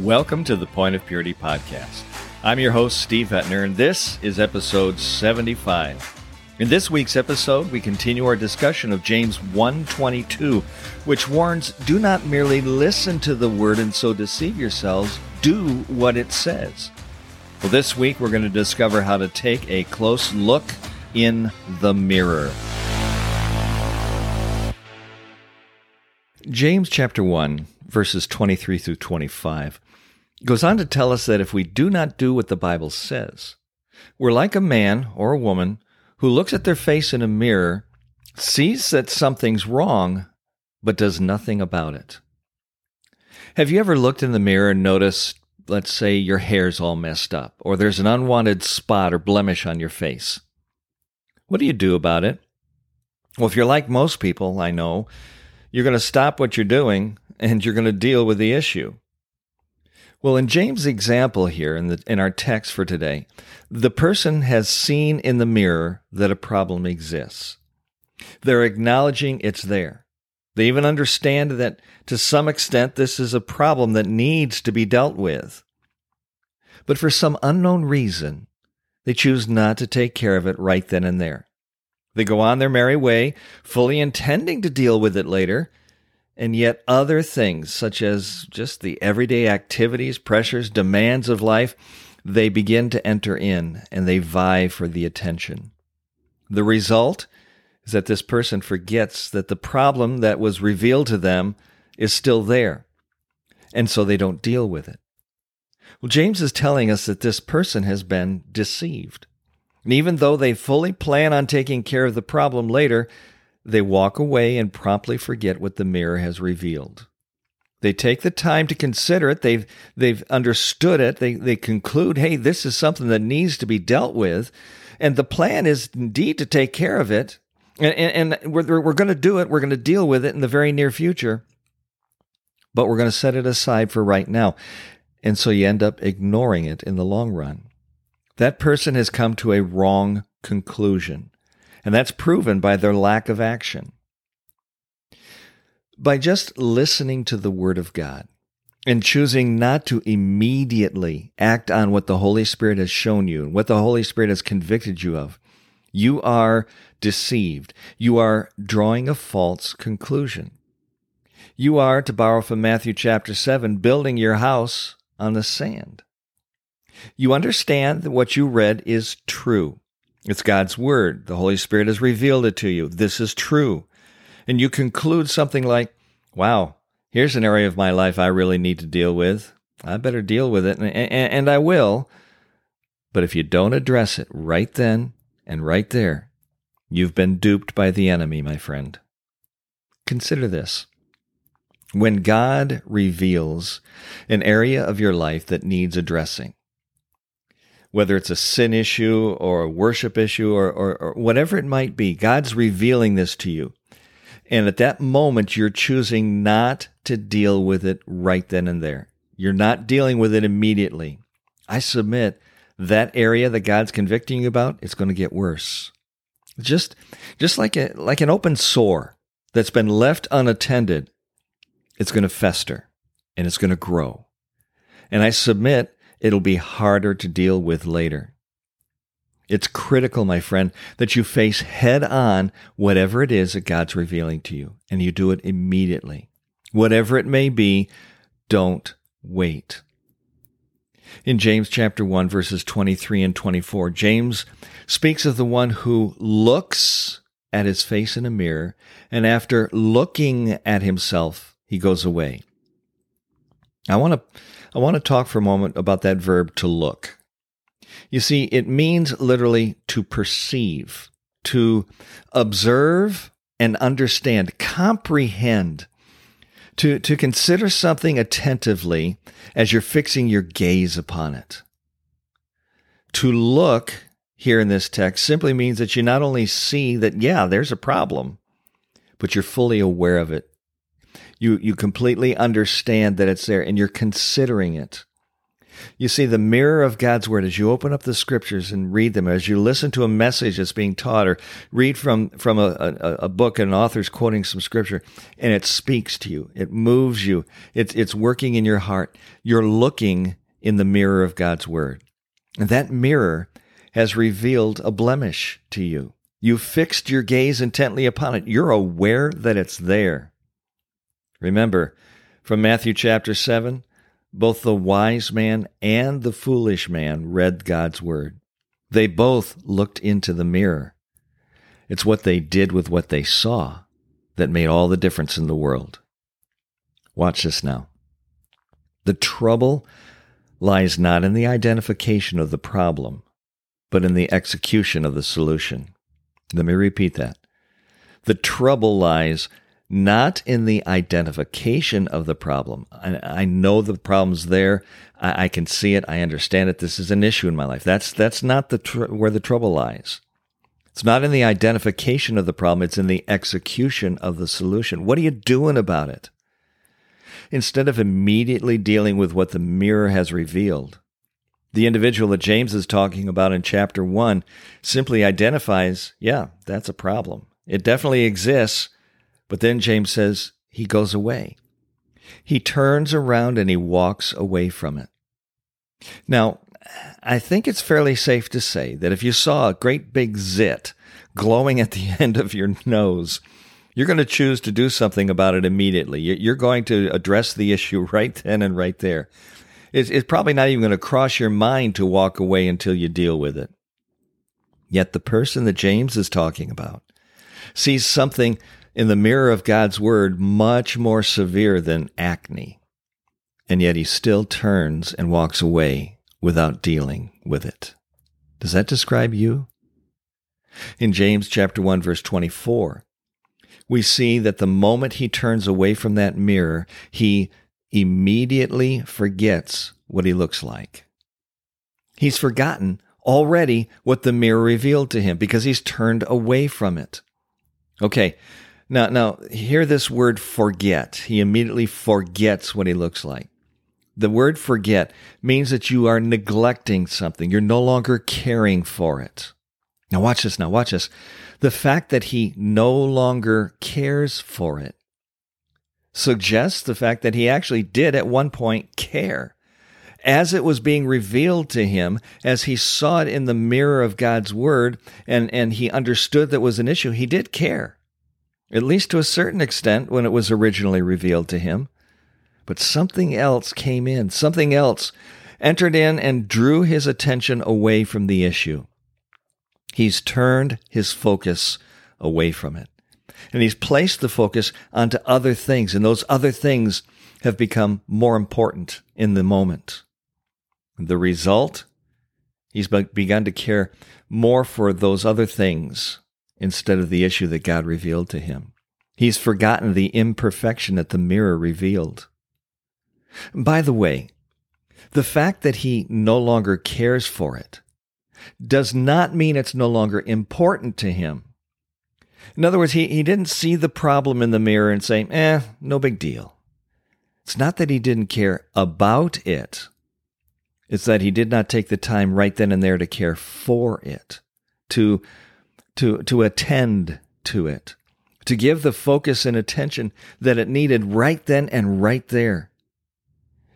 Welcome to the Point of Purity podcast. I'm your host, Steve Etner, and this is episode 75. In this week's episode, we continue our discussion of James 1:22, which warns, "Do not merely listen to the word and so deceive yourselves, do what it says." Well, this week we're going to discover how to take a close look in the mirror. James chapter 1, verses 23 through 25 goes on to tell us that if we do not do what the Bible says, we're like a man or a woman who looks at their face in a mirror, sees that something's wrong, but does nothing about it. Have you ever looked in the mirror and noticed, let's say, your hair's all messed up, or there's an unwanted spot or blemish on your face? What do you do about it? Well, if you're like most people I know, you're going to stop what you're doing and you're going to deal with the issue. Well, in James' example here in, the, in our text for today, the person has seen in the mirror that a problem exists. They're acknowledging it's there. They even understand that to some extent this is a problem that needs to be dealt with. But for some unknown reason, they choose not to take care of it right then and there. They go on their merry way, fully intending to deal with it later, and yet, other things, such as just the everyday activities, pressures, demands of life, they begin to enter in and they vie for the attention. The result is that this person forgets that the problem that was revealed to them is still there, and so they don't deal with it. Well, James is telling us that this person has been deceived. And even though they fully plan on taking care of the problem later, they walk away and promptly forget what the mirror has revealed. They take the time to consider it. They've, they've understood it. They, they conclude, hey, this is something that needs to be dealt with. And the plan is indeed to take care of it. And, and, and we're, we're going to do it. We're going to deal with it in the very near future. But we're going to set it aside for right now. And so you end up ignoring it in the long run. That person has come to a wrong conclusion and that's proven by their lack of action. By just listening to the Word of God and choosing not to immediately act on what the Holy Spirit has shown you, and what the Holy Spirit has convicted you of, you are deceived. You are drawing a false conclusion. You are, to borrow from Matthew chapter 7, building your house on the sand. You understand that what you read is true. It's God's word. The Holy Spirit has revealed it to you. This is true. And you conclude something like, wow, here's an area of my life I really need to deal with. I better deal with it, and, and, and I will. But if you don't address it right then and right there, you've been duped by the enemy, my friend. Consider this. When God reveals an area of your life that needs addressing, whether it's a sin issue or a worship issue or, or, or, whatever it might be, God's revealing this to you. And at that moment, you're choosing not to deal with it right then and there. You're not dealing with it immediately. I submit that area that God's convicting you about, it's going to get worse. Just, just like a, like an open sore that's been left unattended, it's going to fester and it's going to grow. And I submit it'll be harder to deal with later. It's critical, my friend, that you face head on whatever it is that God's revealing to you, and you do it immediately. Whatever it may be, don't wait. In James chapter 1 verses 23 and 24, James speaks of the one who looks at his face in a mirror and after looking at himself, he goes away. I want to I want to talk for a moment about that verb to look. You see, it means literally to perceive, to observe and understand, comprehend, to, to consider something attentively as you're fixing your gaze upon it. To look here in this text simply means that you not only see that, yeah, there's a problem, but you're fully aware of it you you completely understand that it's there and you're considering it. You see, the mirror of God's Word, as you open up the scriptures and read them, as you listen to a message that's being taught, or read from, from a, a, a book and an author's quoting some scripture, and it speaks to you, it moves you, it's, it's working in your heart. You're looking in the mirror of God's Word. And that mirror has revealed a blemish to you. You fixed your gaze intently upon it. You're aware that it's there. Remember, from Matthew chapter 7, both the wise man and the foolish man read God's word. They both looked into the mirror. It's what they did with what they saw that made all the difference in the world. Watch this now. The trouble lies not in the identification of the problem, but in the execution of the solution. Let me repeat that. The trouble lies not in the identification of the problem. I, I know the problem's there. I, I, can see it. I understand it. This is an issue in my life. That's that's not the tr- where the trouble lies. It's not in the identification of the problem. It's in the execution of the solution. What are you doing about it? Instead of immediately dealing with what the mirror has revealed, the individual that James is talking about in chapter one simply identifies, yeah, that's a problem. It definitely exists but then James says he goes away. He turns around and he walks away from it. Now, I think it's fairly safe to say that if you saw a great big zit glowing at the end of your nose, you're going to choose to do something about it immediately. You're going to address the issue right then and right there. It's, probably not even going to cross your mind to walk away until you deal with it. Yet the person that James is talking about sees something in the mirror of God's word much more severe than acne. And yet he still turns and walks away without dealing with it. Does that describe you? In James chapter 1 verse 24, we see that the moment he turns away from that mirror, he immediately forgets what he looks like. He's forgotten already what the mirror revealed to him because he's turned away from it. Okay, now, now hear this word forget. He immediately forgets what he looks like. The word forget means that you are neglecting something. You're no longer caring for it. Now watch this. Now watch this. The fact that he no longer cares for it suggests the fact that he actually did at one point care. As it was being revealed to him, as he saw it in the mirror of God's word, and, and he understood that was an issue, he did care at least to a certain extent when it was originally revealed to him. But something else came in, something else entered in and drew his attention away from the issue. He's turned his focus away from it. And he's placed the focus onto other things, and those other things have become more important in the moment. The result? He's begun to care more for those other things instead of the issue that God revealed to him. He's forgotten the imperfection that the mirror revealed. By the way, the fact that he no longer cares for it does not mean it's no longer important to him. In other words, he, he didn't see the problem in the mirror and say, eh, no big deal. It's not that he didn't care about it, it's that he did not take the time right then and there to care for it, to to, to attend to it, to give the focus and attention that it needed right then and right there.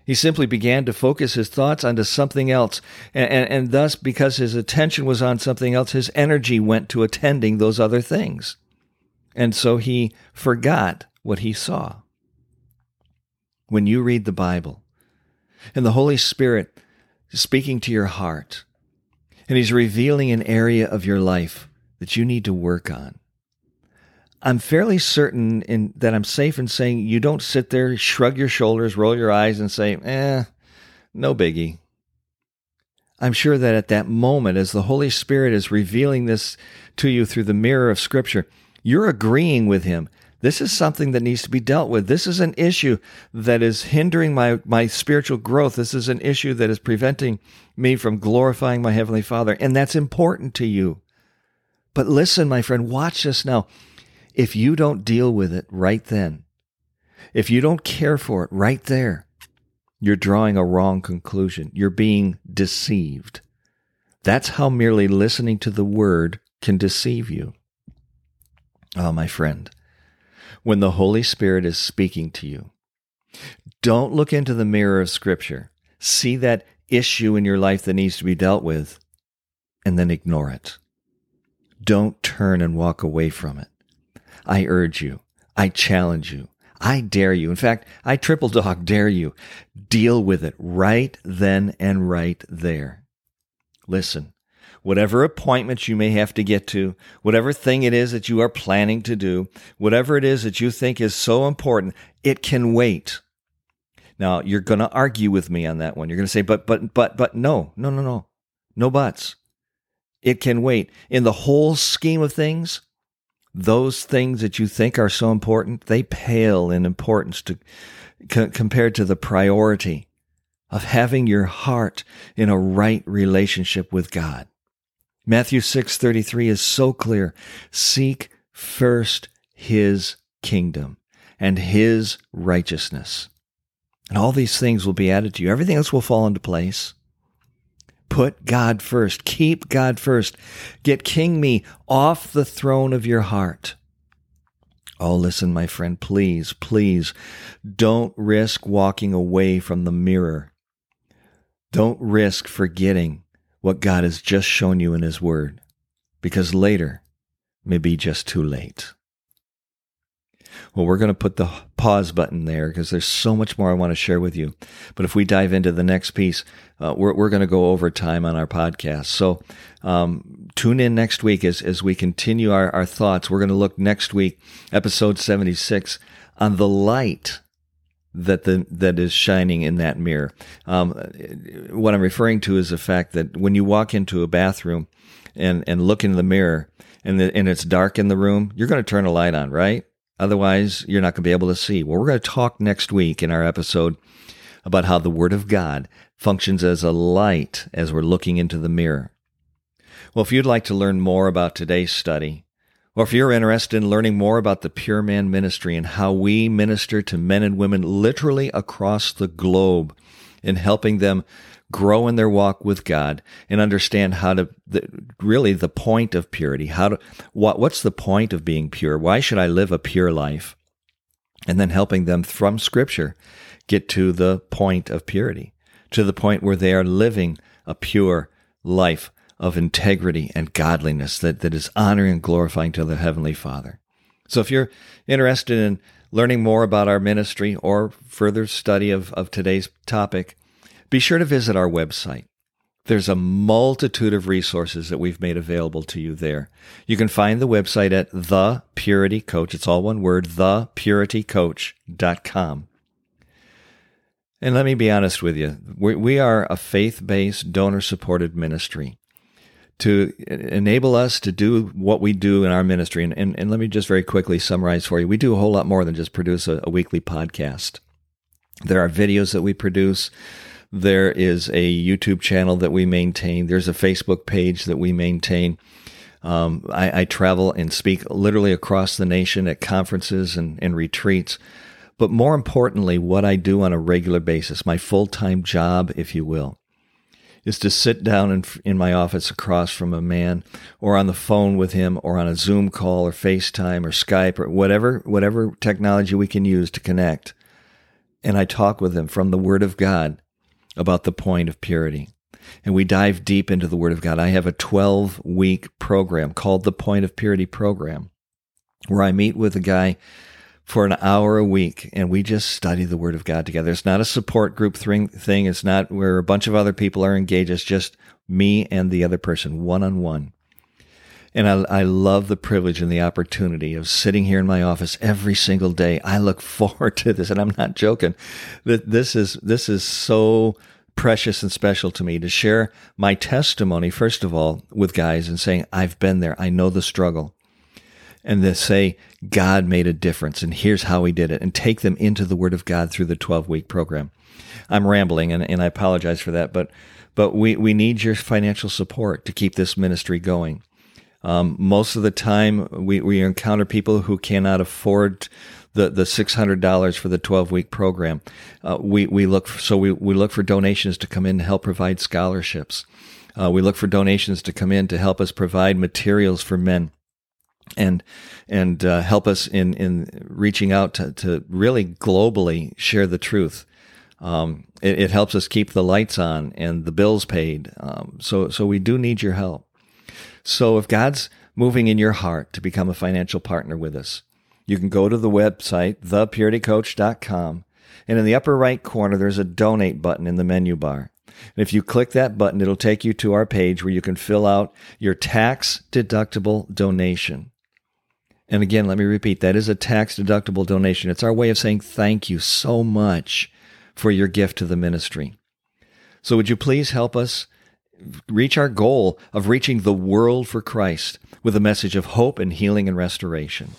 He simply began to focus his thoughts onto something else, and, and, and, thus, because his attention was on something else, his energy went to attending those other things. And so he forgot what he saw. When you read the Bible, and the Holy Spirit is speaking to your heart, and he's revealing an area of your life that you need to work on. I'm fairly certain in that I'm safe in saying you don't sit there, shrug your shoulders, roll your eyes, and say, eh, no biggie. I'm sure that at that moment, as the Holy Spirit is revealing this to you through the mirror of Scripture, you're agreeing with Him. This is something that needs to be dealt with. This is an issue that is hindering my, my spiritual growth. This is an issue that is preventing me from glorifying my Heavenly Father. And that's important to you. But listen, my friend, watch this now. If you don't deal with it right then, if you don't care for it right there, You're drawing a wrong conclusion. You're being deceived. That's how merely listening to the word can deceive you. Oh, my friend, when the Holy Spirit is speaking to you, don't look into the mirror of Scripture. See that issue in your life that needs to be dealt with, and then ignore it. Don't turn and walk away from it. I urge you, I challenge you, I dare you. In fact, I triple dog dare you. Deal with it right then and right there. Listen, whatever appointments you may have to get to, whatever thing it is that you are planning to do, whatever it is that you think is so important, it can wait. Now, you're going to argue with me on that one. You're going to say, but, but, but, but, no, no, no, no. No buts. It can wait. In the whole scheme of things, those things that you think are so important, they pale in importance to, c- compared to the priority of having your heart in a right relationship with God. Matthew 6:33 is so clear. Seek first his kingdom and his righteousness. And all these things will be added to you. Everything else will fall into place. Put God first. Keep God first. Get King Me off the throne of your heart. Oh, listen, my friend, please, please don't risk walking away from the mirror. Don't risk forgetting what God has just shown you in His Word, because later may be just too late. Well, we're going to put the pause button there because there's so much more I want to share with you. But if we dive into the next piece, uh, we're, we're going to go over time on our podcast. So um, tune in next week as, as we continue our, our thoughts. We're going to look next week, episode 76, on the light that the that is shining in that mirror. Um, what I'm referring to is the fact that when you walk into a bathroom and and look in the mirror and the, and it's dark in the room, you're going to turn a light on, right? Otherwise, you're not going to be able to see. Well, we're going to talk next week in our episode about how the Word of God functions as a light as we're looking into the mirror. Well, if you'd like to learn more about today's study, or if you're interested in learning more about the Pure Man Ministry and how we minister to men and women literally across the globe in helping them grow in their walk with God and understand how to the, really the point of purity. How to what what's the point of being pure? Why should I live a pure life? And then helping them from Scripture get to the point of purity, to the point where they are living a pure life of integrity and godliness that, that is honoring and glorifying to the Heavenly Father. So if you're interested in learning more about our ministry or further study of, of today's topic, be sure to visit our website. There's a multitude of resources that we've made available to you there. You can find the website at The Purity Coach. It's all one word, thepuritycoach.com. And let me be honest with you. We, are a faith based, donor supported ministry to enable us to do what we do in our ministry. And, and, and, let me just very quickly summarize for you. We do a whole lot more than just produce a, a weekly podcast. There are videos that we produce. There is a YouTube channel that we maintain. There's a Facebook page that we maintain. Um, I, I, travel and speak literally across the nation at conferences and, and retreats. But more importantly, what I do on a regular basis, my full time job, if you will, is to sit down in, in my office across from a man or on the phone with him or on a Zoom call or FaceTime or Skype or whatever, whatever technology we can use to connect. And I talk with him from the Word of God about the point of purity. And we dive deep into the Word of God. I have a 12 week program called the Point of Purity Program, where I meet with a guy for an hour a week and we just study the Word of God together. It's not a support group thing. It's not where a bunch of other people are engaged. It's just me and the other person, one on one. And I, I, love the privilege and the opportunity of sitting here in my office every single day. I look forward to this, and I'm not joking. That this is this is so precious and special to me to share my testimony, first of all, with guys and saying, I've been there. I know the struggle. And to say, God made a difference and here's how he did it and take them into the word of God through the 12 week program. I'm rambling and, and I apologize for that, but, but we, we need your financial support to keep this ministry going. Um, most of the time, we, we encounter people who cannot afford the the six hundred dollars for the twelve week program. Uh, we we look so we we look for donations to come in to help provide scholarships. Uh, we look for donations to come in to help us provide materials for men and and uh, help us in in reaching out to, to really globally share the truth. Um, it, it, helps us keep the lights on and the bills paid. Um, so so we do need your help. So if God's moving in your heart to become a financial partner with us, you can go to the website thepuritycoach.com, and in the upper right corner there's a donate button in the menu bar. And if you click that button, it'll take you to our page where you can fill out your tax deductible donation. And again, let me repeat that is a tax deductible donation. It's our way of saying thank you so much for your gift to the ministry. So, would you please help us reach our goal of reaching the world for Christ with a message of hope and healing and restoration?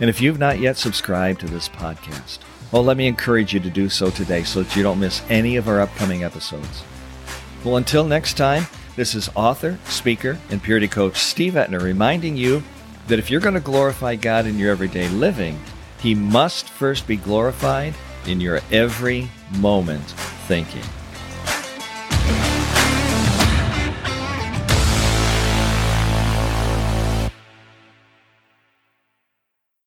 And if you've not yet subscribed to this podcast, well, let me encourage you to do so today so that you don't miss any of our upcoming episodes. Well, until next time, this is author, speaker, and purity coach Steve Etner reminding you that if you're going to glorify God in your everyday living, He must first be glorified in your every moment thinking.